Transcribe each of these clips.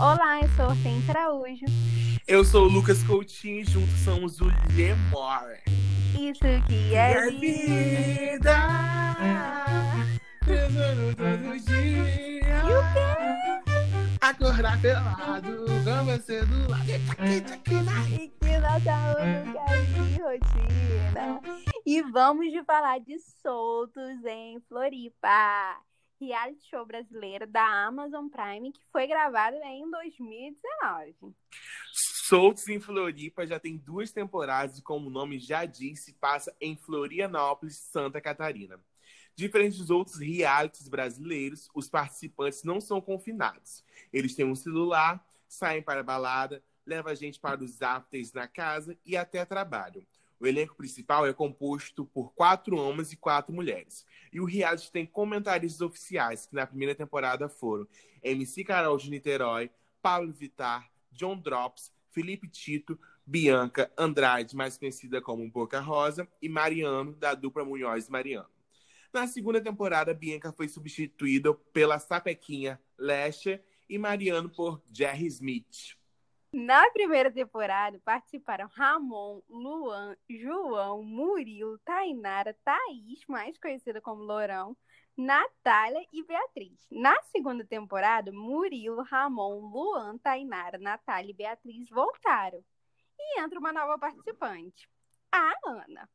Olá, eu sou Hortência Araújo. Eu sou o Lucas Coutinho e juntos somos o Lemor. Isso que é, É vida! Todo, todo dia. E o quê? Acordar pelado, com você do lado. E que Natal nunca vi rotina. E vamos de falar de Soltos em Floripa. Reality show brasileiro da Amazon Prime que foi gravado em 2019. Soltos em Floripa já tem duas temporadas e, como o nome já diz, se passa em Florianópolis, Santa Catarina. Diferente dos outros realities brasileiros, os participantes não são confinados. Eles têm um celular, saem para a balada, levam a gente para os afters na casa e até trabalham. O elenco principal é composto por quatro homens e quatro mulheres. E o reality tem comentaristas oficiais, que na primeira temporada foram MC Carol de Niterói, Pablo Vittar, John Drops, Felipe Tito, Bianca Andrade, mais conhecida como Boca Rosa, e Mariano, da dupla Munhoz Mariano. Na segunda temporada, Bianca foi substituída pela sapequinha Lesha e Mariano por Jerry Smith. Na primeira temporada participaram Ramon, Luan, João, Murilo, Tainara, Thaís, mais conhecida como Lourão, Natália e Beatriz. Na segunda temporada, Murilo, Ramon, Luan, Tainara, Natália e Beatriz voltaram. E entra uma nova participante, a Ana.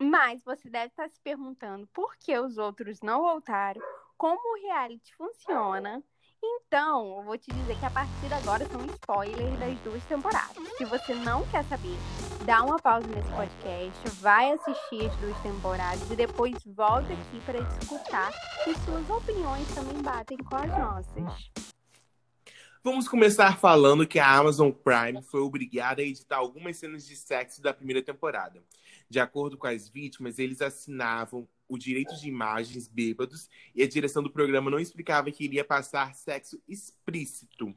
Mas você deve estar se perguntando por que os outros não voltaram, como o reality funciona. Então, eu vou te dizer que a partir de agora são spoilers das duas temporadas. Se você não quer saber, dá uma pausa nesse podcast, vai assistir as duas temporadas e depois volta aqui para escutar e suas opiniões também batem com as nossas. Vamos começar falando que a Amazon Prime foi obrigada a editar algumas cenas de sexo da primeira temporada. De acordo com as vítimas, eles assinavam o direito de imagens bêbados e a direção do programa não explicava que iria passar sexo explícito.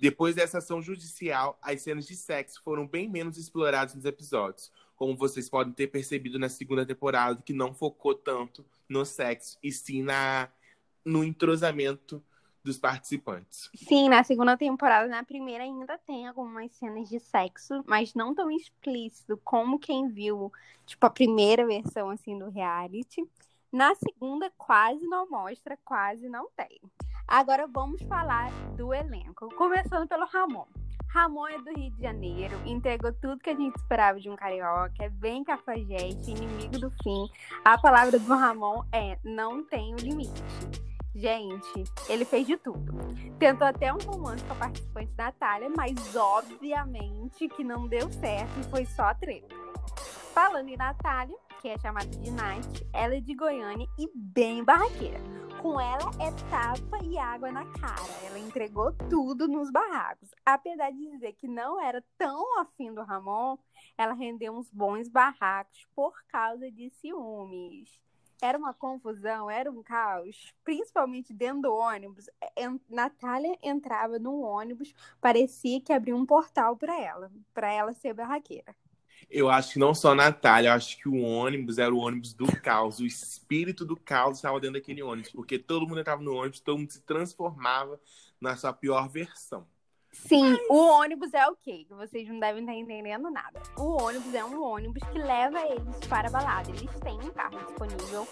Depois dessa ação judicial, as cenas de sexo foram bem menos exploradas nos episódios, como vocês podem ter percebido na segunda temporada, que não focou tanto no sexo e sim na, no entrosamento dos participantes. Sim, na segunda temporada, na primeira ainda tem algumas cenas de sexo, mas não tão explícito como quem viu, tipo, a primeira versão, assim, do reality. Na segunda, quase não mostra, quase não tem. Agora vamos falar do elenco, começando pelo Ramon. Ramon é do Rio de Janeiro, entregou tudo que a gente esperava de um carioca, é bem cafajeste, inimigo do fim. A palavra do Ramon é não tem o limite. Gente, ele fez de tudo. Tentou até um romance com a participante Natália, mas obviamente que não deu certo e foi só treta. Falando em Natália, que é chamada de Nath, ela é de Goiânia e bem barraqueira. Com ela é tapa e água na cara. Ela entregou tudo nos barracos. Apesar de dizer que não era tão afim do Ramon, ela rendeu uns bons barracos por causa de ciúmes era uma confusão, era um caos, principalmente dentro do ônibus. En Natália entrava no ônibus, parecia que abria um portal para ela, para ela ser barraqueira. Eu acho que não só a Natália, eu acho que o ônibus era o ônibus do caos. O espírito do caos estava dentro daquele ônibus, porque todo mundo entrava no ônibus, todo mundo se transformava na sua pior versão. Sim, o ônibus é o quê? Vocês não devem estar entendendo nada. O ônibus é um ônibus que leva eles para a balada. Eles têm um carro disponível,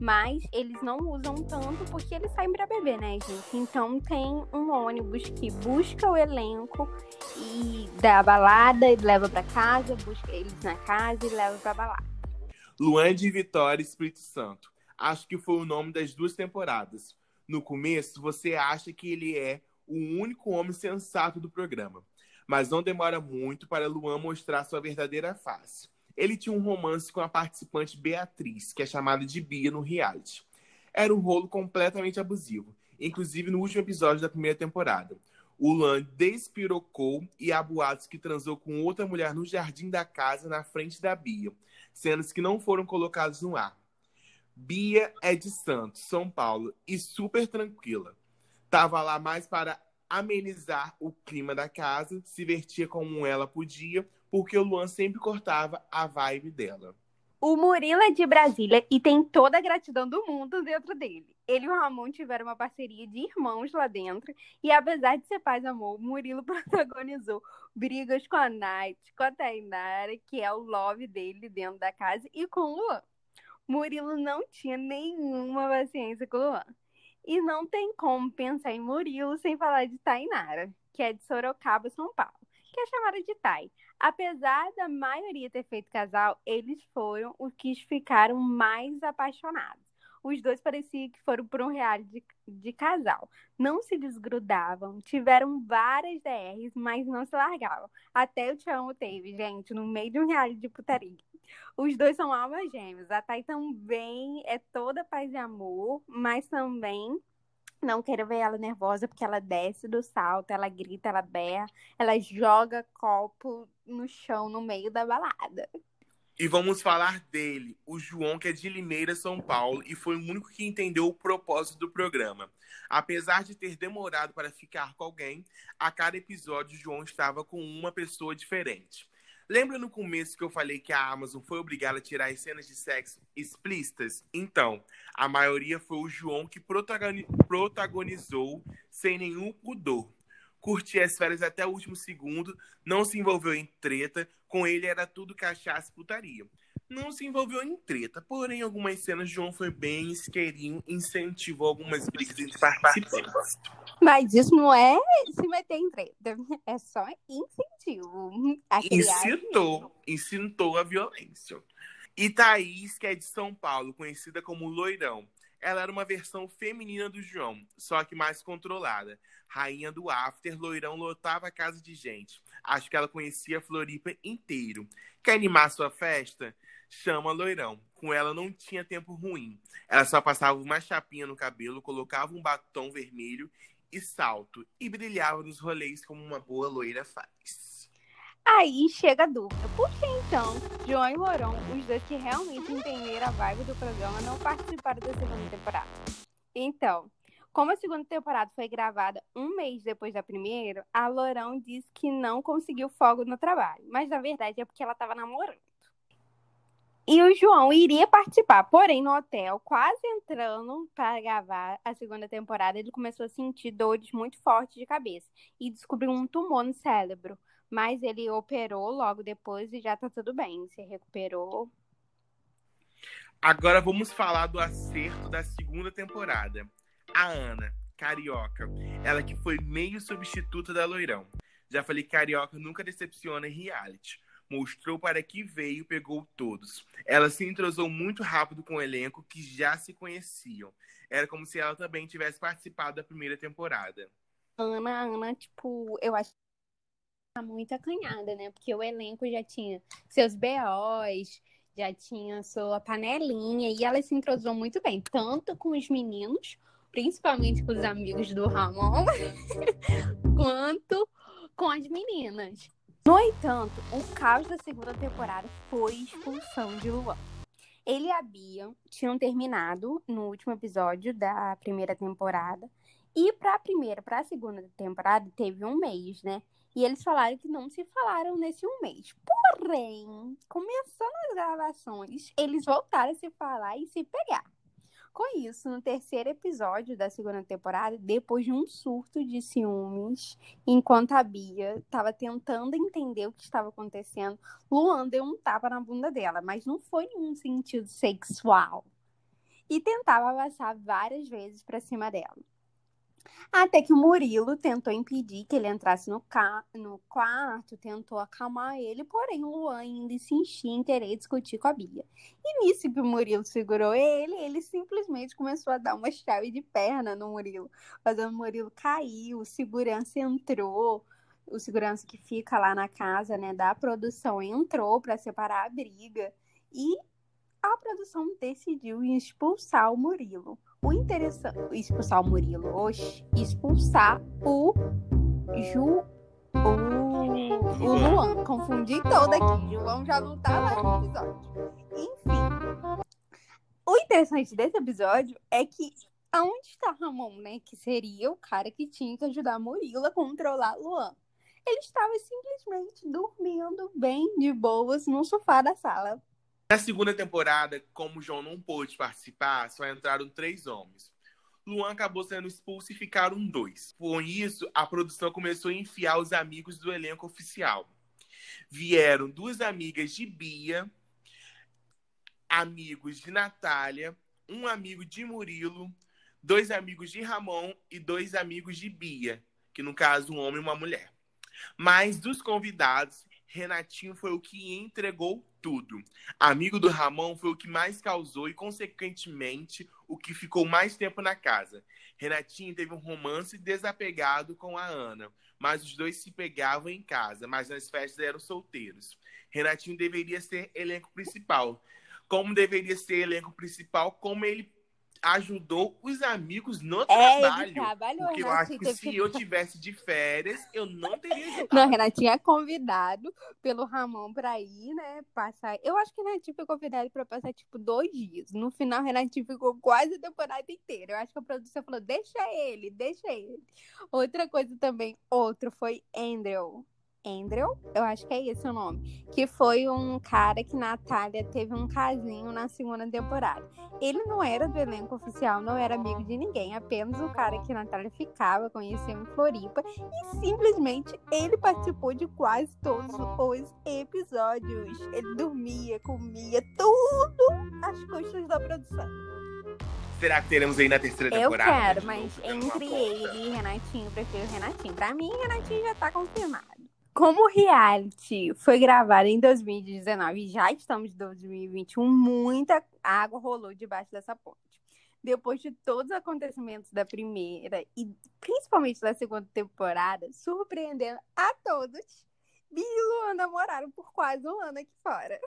mas eles não usam tanto porque eles saem para beber, né, gente? Então tem um ônibus que busca o elenco e da balada e leva para casa, busca eles na casa e leva para balada. Luan de Vitória Espírito Santo. Acho que foi o nome das duas temporadas. No começo, você acha que ele é o único homem sensato do programa. Mas não demora muito para Luan mostrar sua verdadeira face. Ele tinha um romance com a participante Beatriz, que é chamada de Bia no reality. Era um rolo completamente abusivo, inclusive no último episódio da primeira temporada. O Luan despirocou e há boatos que transou com outra mulher no jardim da casa na frente da Bia, cenas que não foram colocadas no ar. Bia é de Santos, São Paulo, e super tranquila estava lá mais para amenizar o clima da casa, se vestia como ela podia, porque o Luan sempre cortava a vibe dela. O Murilo é de Brasília e tem toda a gratidão do mundo dentro dele. ele e o Ramon tiveram uma parceria de irmãos lá dentro. E apesar de ser paz amor, Murilo protagonizou brigas com a Night, com a Tainara, que é o love dele dentro da casa, e com o Luan. Murilo não tinha nenhuma paciência com o Luan. E não tem como pensar em Murilo sem falar de Tainara, que é de Sorocaba, São Paulo, que é chamada de Tai. Apesar da maioria ter feito casal, eles foram os que ficaram mais apaixonados. Os dois pareciam que foram por um reality de, de casal. Não se desgrudavam, tiveram várias DRs, mas não se largavam. Até o Amo teve, gente, no meio de um reality de putaria. Os dois são almas gêmeas. A Thay também é toda paz e amor, mas também não quero ver ela nervosa porque ela desce do salto, ela grita, ela berra, ela joga copo no chão no meio da balada. E vamos falar dele, o João, que é de Limeira, São Paulo, e foi o único que entendeu o propósito do programa. Apesar de ter demorado para ficar com alguém, a cada episódio o João estava com uma pessoa diferente. Lembra no começo que eu falei que a Amazon foi obrigada a tirar as cenas de sexo explícitas? Então, a maioria foi o João que protagonizou sem nenhum pudor. Curtia as férias até o último segundo, não se envolveu em treta, com ele era tudo cachaça e putaria. Não se envolveu em treta, porém, algumas cenas João foi bem isqueirinho, incentivou algumas brigas entre participantes. Mas isso não é se meter em treta, é só incentivo. Incitou, incitou a violência. E Thaís, que é de São Paulo, conhecida como Loirão. Ela era uma versão feminina do João, só que mais controlada. Rainha do after, Loirão lotava a casa de gente. Acho que ela conhecia a Floripa inteiro. Quer animar sua festa? Chama Loirão. Com ela não tinha tempo ruim. Ela só passava uma chapinha no cabelo, colocava um batom vermelho e salto e brilhava nos rolês como uma boa loira faz. Aí chega a dúvida. Por que então João e Loirão, os dois que realmente entenderam a vibe do programa, não participaram da segunda temporada? Então, como a segunda temporada foi gravada um mês depois da primeira, a Lourão disse que não conseguiu fogo no trabalho. Mas na verdade é porque ela estava namorando. E o João iria participar, porém no hotel, quase entrando para gravar a segunda temporada, ele começou a sentir dores muito fortes de cabeça e descobriu um tumor no cérebro. Mas ele operou logo depois e já tá tudo bem, se recuperou. Agora vamos falar do acerto da segunda temporada a Ana, carioca. Ela que foi meio substituta da Loirão. Já falei carioca nunca decepciona em reality. Mostrou para que veio, pegou todos. Ela se entrosou muito rápido com o elenco que já se conheciam. Era como se ela também tivesse participado da primeira temporada. Ana, Ana, tipo, eu acho que tá muito acanhada, né? Porque o elenco já tinha seus BOs, já tinha sua panelinha, e ela se entrosou muito bem, tanto com os meninos principalmente com os amigos do Ramon, quanto com as meninas. No entanto, o caos da segunda temporada foi expulsão de Luan. Ele e a Bia tinham terminado no último episódio da primeira temporada. E para a primeira, para a segunda temporada, teve um mês, né? E eles falaram que não se falaram nesse um mês. Porém, começando as gravações, eles voltaram a se falar e se pegar. Com isso, no terceiro episódio da segunda temporada, depois de um surto de ciúmes, enquanto a Bia estava tentando entender o que estava acontecendo, Luan deu um tapa na bunda dela, mas não foi em um sentido sexual. E tentava avançar várias vezes para cima dela. Até que o Murilo tentou impedir que ele entrasse no, ca... no quarto, tentou acalmar ele, porém o Luan ainda insistia em querer discutir com a Bia. E nisso que o Murilo segurou ele, ele simplesmente começou a dar uma chave de perna no Murilo, fazendo o Murilo cair, o segurança entrou, o segurança que fica lá na casa, né, da produção entrou para separar a briga e a produção decidiu expulsar o Murilo. O interessante. Expulsar o Murilo, oxe. Expulsar o Ju. O, o Luan. Confundi todo aqui. João já não tá lá no episódio. Enfim. O interessante desse episódio é que aonde está Ramon, né? Que seria o cara que tinha que ajudar Murilo a controlar Luan. Ele estava simplesmente dormindo bem de boas no sofá da sala. Na segunda temporada, como o João não pôde participar, só entraram três homens. Luan acabou sendo expulso e ficaram dois. Com isso, a produção começou a enfiar os amigos do elenco oficial. Vieram duas amigas de Bia, amigos de Natália, um amigo de Murilo, dois amigos de Ramon e dois amigos de Bia, que no caso um homem e uma mulher. Mas dos convidados, Renatinho foi o que entregou tudo. Amigo do Ramon foi o que mais causou e, consequentemente, o que ficou mais tempo na casa. Renatinho teve um romance desapegado com a Ana, mas os dois se pegavam em casa, mas nas festas eram solteiros. Renatinho deveria ser elenco principal. Como deveria ser elenco principal, como ele ajudou os amigos no é, trabalho. Ele trabalhou, porque eu acho que se eu tivesse de férias, eu não teria ajudado. Não, Renatinho é convidado pelo Ramon pra ir, né? Passar. Eu acho que Renatinho foi convidado pra passar, tipo, dois dias. No final, Renatinho ficou quase a temporada inteira. Eu acho que a produção falou: deixa ele, deixa ele. Outra coisa também, outro foi Andrew. Andrew, eu acho que é esse o nome, que foi um cara que Natália teve um casinho na segunda temporada. Ele não era do elenco oficial, não era amigo de ninguém, apenas o cara que Natália ficava, conheceu em Floripa, e simplesmente ele participou de quase todos os episódios. Ele dormia, comia, tudo às custas da produção. Será que teremos aí na terceira temporada? Eu quero, mas entre ele e Renatinho, eu prefiro Renatinho. Pra mim, Renatinho já tá confirmado. Como o reality foi gravado em 2019 e já estamos em 2021, muita água rolou debaixo dessa ponte. Depois de todos os acontecimentos da primeira e principalmente da segunda temporada, surpreendendo a todos, Bill e Luan namoraram por quase um ano aqui fora.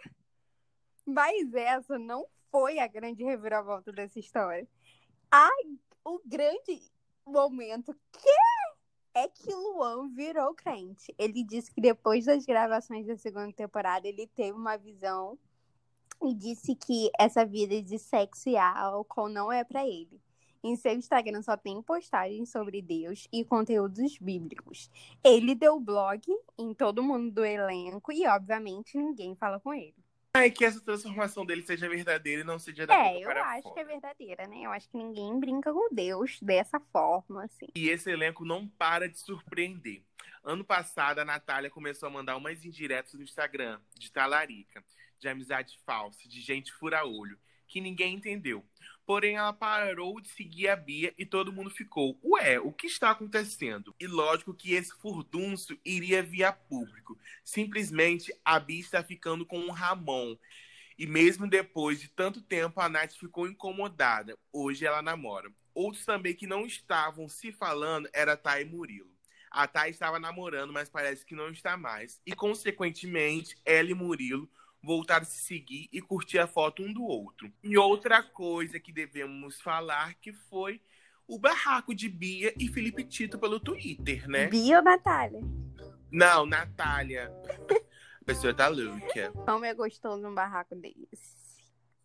Mas essa não foi a grande reviravolta dessa história. A, o grande momento que é que Luan virou crente. Ele disse que depois das gravações da segunda temporada, ele teve uma visão e disse que essa vida de sexo e álcool não é para ele. Em seu Instagram só tem postagens sobre Deus e conteúdos bíblicos. Ele deu blog em todo mundo do elenco e, obviamente, ninguém fala com ele. É que essa transformação dele seja verdadeira e não seja da É, eu acho fora. que é verdadeira, né? Eu acho que ninguém brinca com Deus dessa forma, assim. E esse elenco não para de surpreender. Ano passado, a Natália começou a mandar umas indiretas no Instagram, de talarica, de amizade falsa, de gente fura-olho, que ninguém entendeu. Porém, ela parou de seguir a Bia e todo mundo ficou, ué, o que está acontecendo? E lógico que esse furdunço iria via público. Simplesmente a Bia está ficando com o Ramon. E mesmo depois de tanto tempo, a Nath ficou incomodada. Hoje ela namora. Outros também que não estavam se falando era Thay e Murilo. A Thay estava namorando, mas parece que não está mais. E, consequentemente, ela e Murilo voltar a se seguir e curtir a foto um do outro. E outra coisa que devemos falar que foi o barraco de Bia e Felipe Tito pelo Twitter, né? Bia ou Natália? Não, Natália. a pessoa tá louca. Como é gostoso um barraco desse.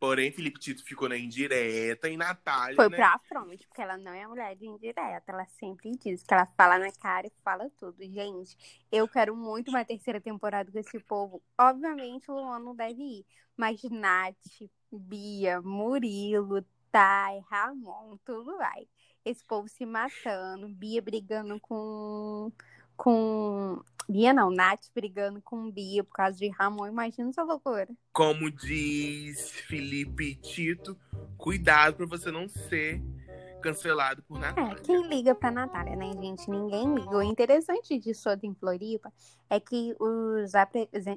Porém, Felipe Tito ficou na indireta e Natália. Foi né? pra frente, porque ela não é mulher de indireta. Ela sempre diz que ela fala na cara e fala tudo. Gente, eu quero muito uma terceira temporada com esse povo. Obviamente, o Luan não deve ir. Mas Nath, Bia, Murilo, Thay, Ramon, tudo vai. Esse povo se matando, Bia brigando com com. Bia não, Nath brigando com Bia por causa de Ramon, imagina essa loucura. Como diz Felipe Tito, cuidado pra você não ser cancelado por é, Natália. É, quem liga pra Natália, né, gente? Ninguém liga. O interessante disso em Floripa é que os,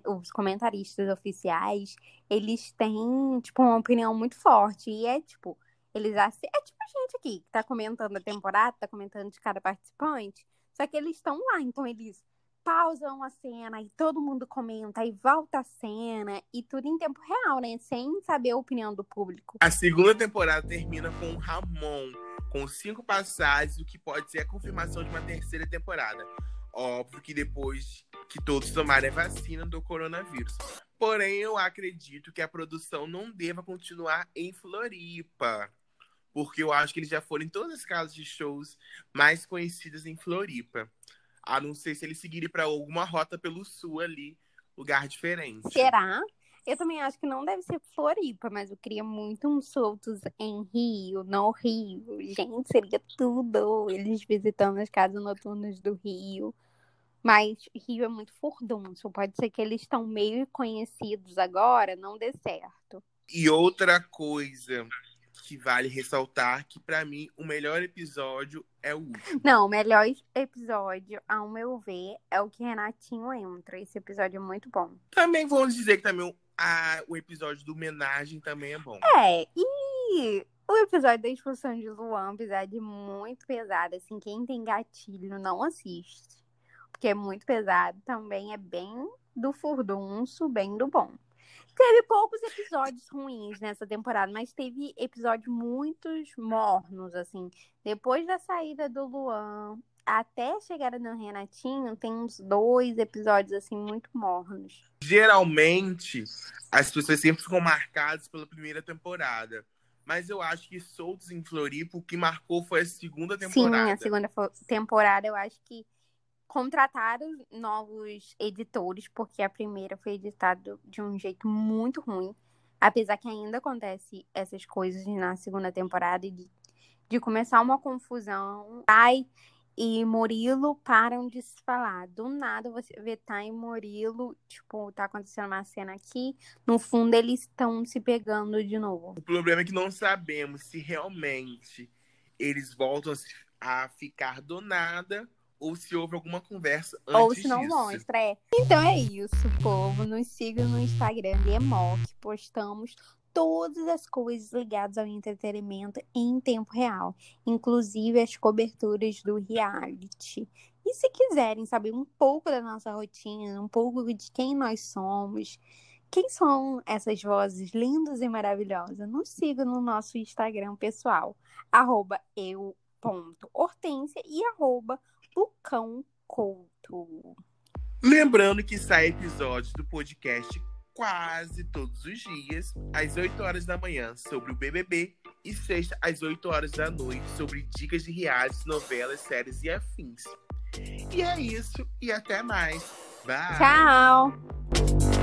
os comentaristas oficiais, eles têm, tipo, uma opinião muito forte. E é, tipo, eles... É tipo a gente aqui, que tá comentando a temporada, tá comentando de cada participante. Só que eles estão lá, então eles pausam a cena e todo mundo comenta e volta a cena e tudo em tempo real, né? Sem saber a opinião do público. A segunda temporada termina com o Ramon, com cinco passagens, o que pode ser a confirmação de uma terceira temporada. Óbvio que depois que todos tomarem a vacina do coronavírus. Porém, eu acredito que a produção não deva continuar em Floripa porque eu acho que eles já foram em todas as casas de shows mais conhecidas em Floripa. A não ser se eles seguirem para alguma rota pelo sul ali, lugar diferente. Será? Eu também acho que não deve ser Floripa, mas eu queria muito uns soltos em Rio, no Rio. Gente, seria tudo. Eles visitando as casas noturnas do Rio. Mas Rio é muito furdunço. Pode ser que eles estão meio conhecidos agora, não dê certo. E outra coisa que vale ressaltar que para mim o melhor episódio é o último. Não, o melhor episódio, ao meu ver, é o que Renatinho entra. Esse episódio é muito bom. Também vamos dizer que também a, o episódio do homenagem também é bom. É, e o episódio da expulsão de Luan, apesar de muito pesado, assim, quem tem gatilho não assiste. Porque é muito pesado, também é bem do furdunço, bem do bom. Teve poucos episódios ruins nessa temporada, mas teve episódios muitos mornos, assim. Depois da saída do Luan até a chegada do Renatinho, tem uns dois episódios, assim, muito mornos. Geralmente, as pessoas sempre ficam marcadas pela primeira temporada. Mas eu acho que Soltos em Floripa, o que marcou foi a segunda temporada. Sim, a segunda temporada eu acho que contrataram novos editores, porque a primeira foi editada de um jeito muito ruim. Apesar que ainda acontece essas coisas na segunda temporada de, de começar uma confusão. Ai, e Murilo param de se falar. Do nada você vê Thay e Murilo, tipo, tá acontecendo uma cena aqui, no fundo eles estão se pegando de novo. O problema é que não sabemos se realmente eles voltam a ficar do nada ou se houve alguma conversa antes Ou se não disso. mostra, é. Então é isso, povo. Nos sigam no Instagram de Emoc. Postamos todas as coisas ligadas ao entretenimento em tempo real, inclusive as coberturas do reality. E se quiserem saber um pouco da nossa rotina, um pouco de quem nós somos, quem são essas vozes lindas e maravilhosas, nos sigam no nosso Instagram pessoal, arroba eu.hortência e arroba Couto. Lembrando que sai episódios do podcast quase todos os dias, às 8 horas da manhã, sobre o BBB e sexta às 8 horas da noite, sobre dicas de reais, novelas, séries e afins. E é isso, e até mais. Bye! Tchau!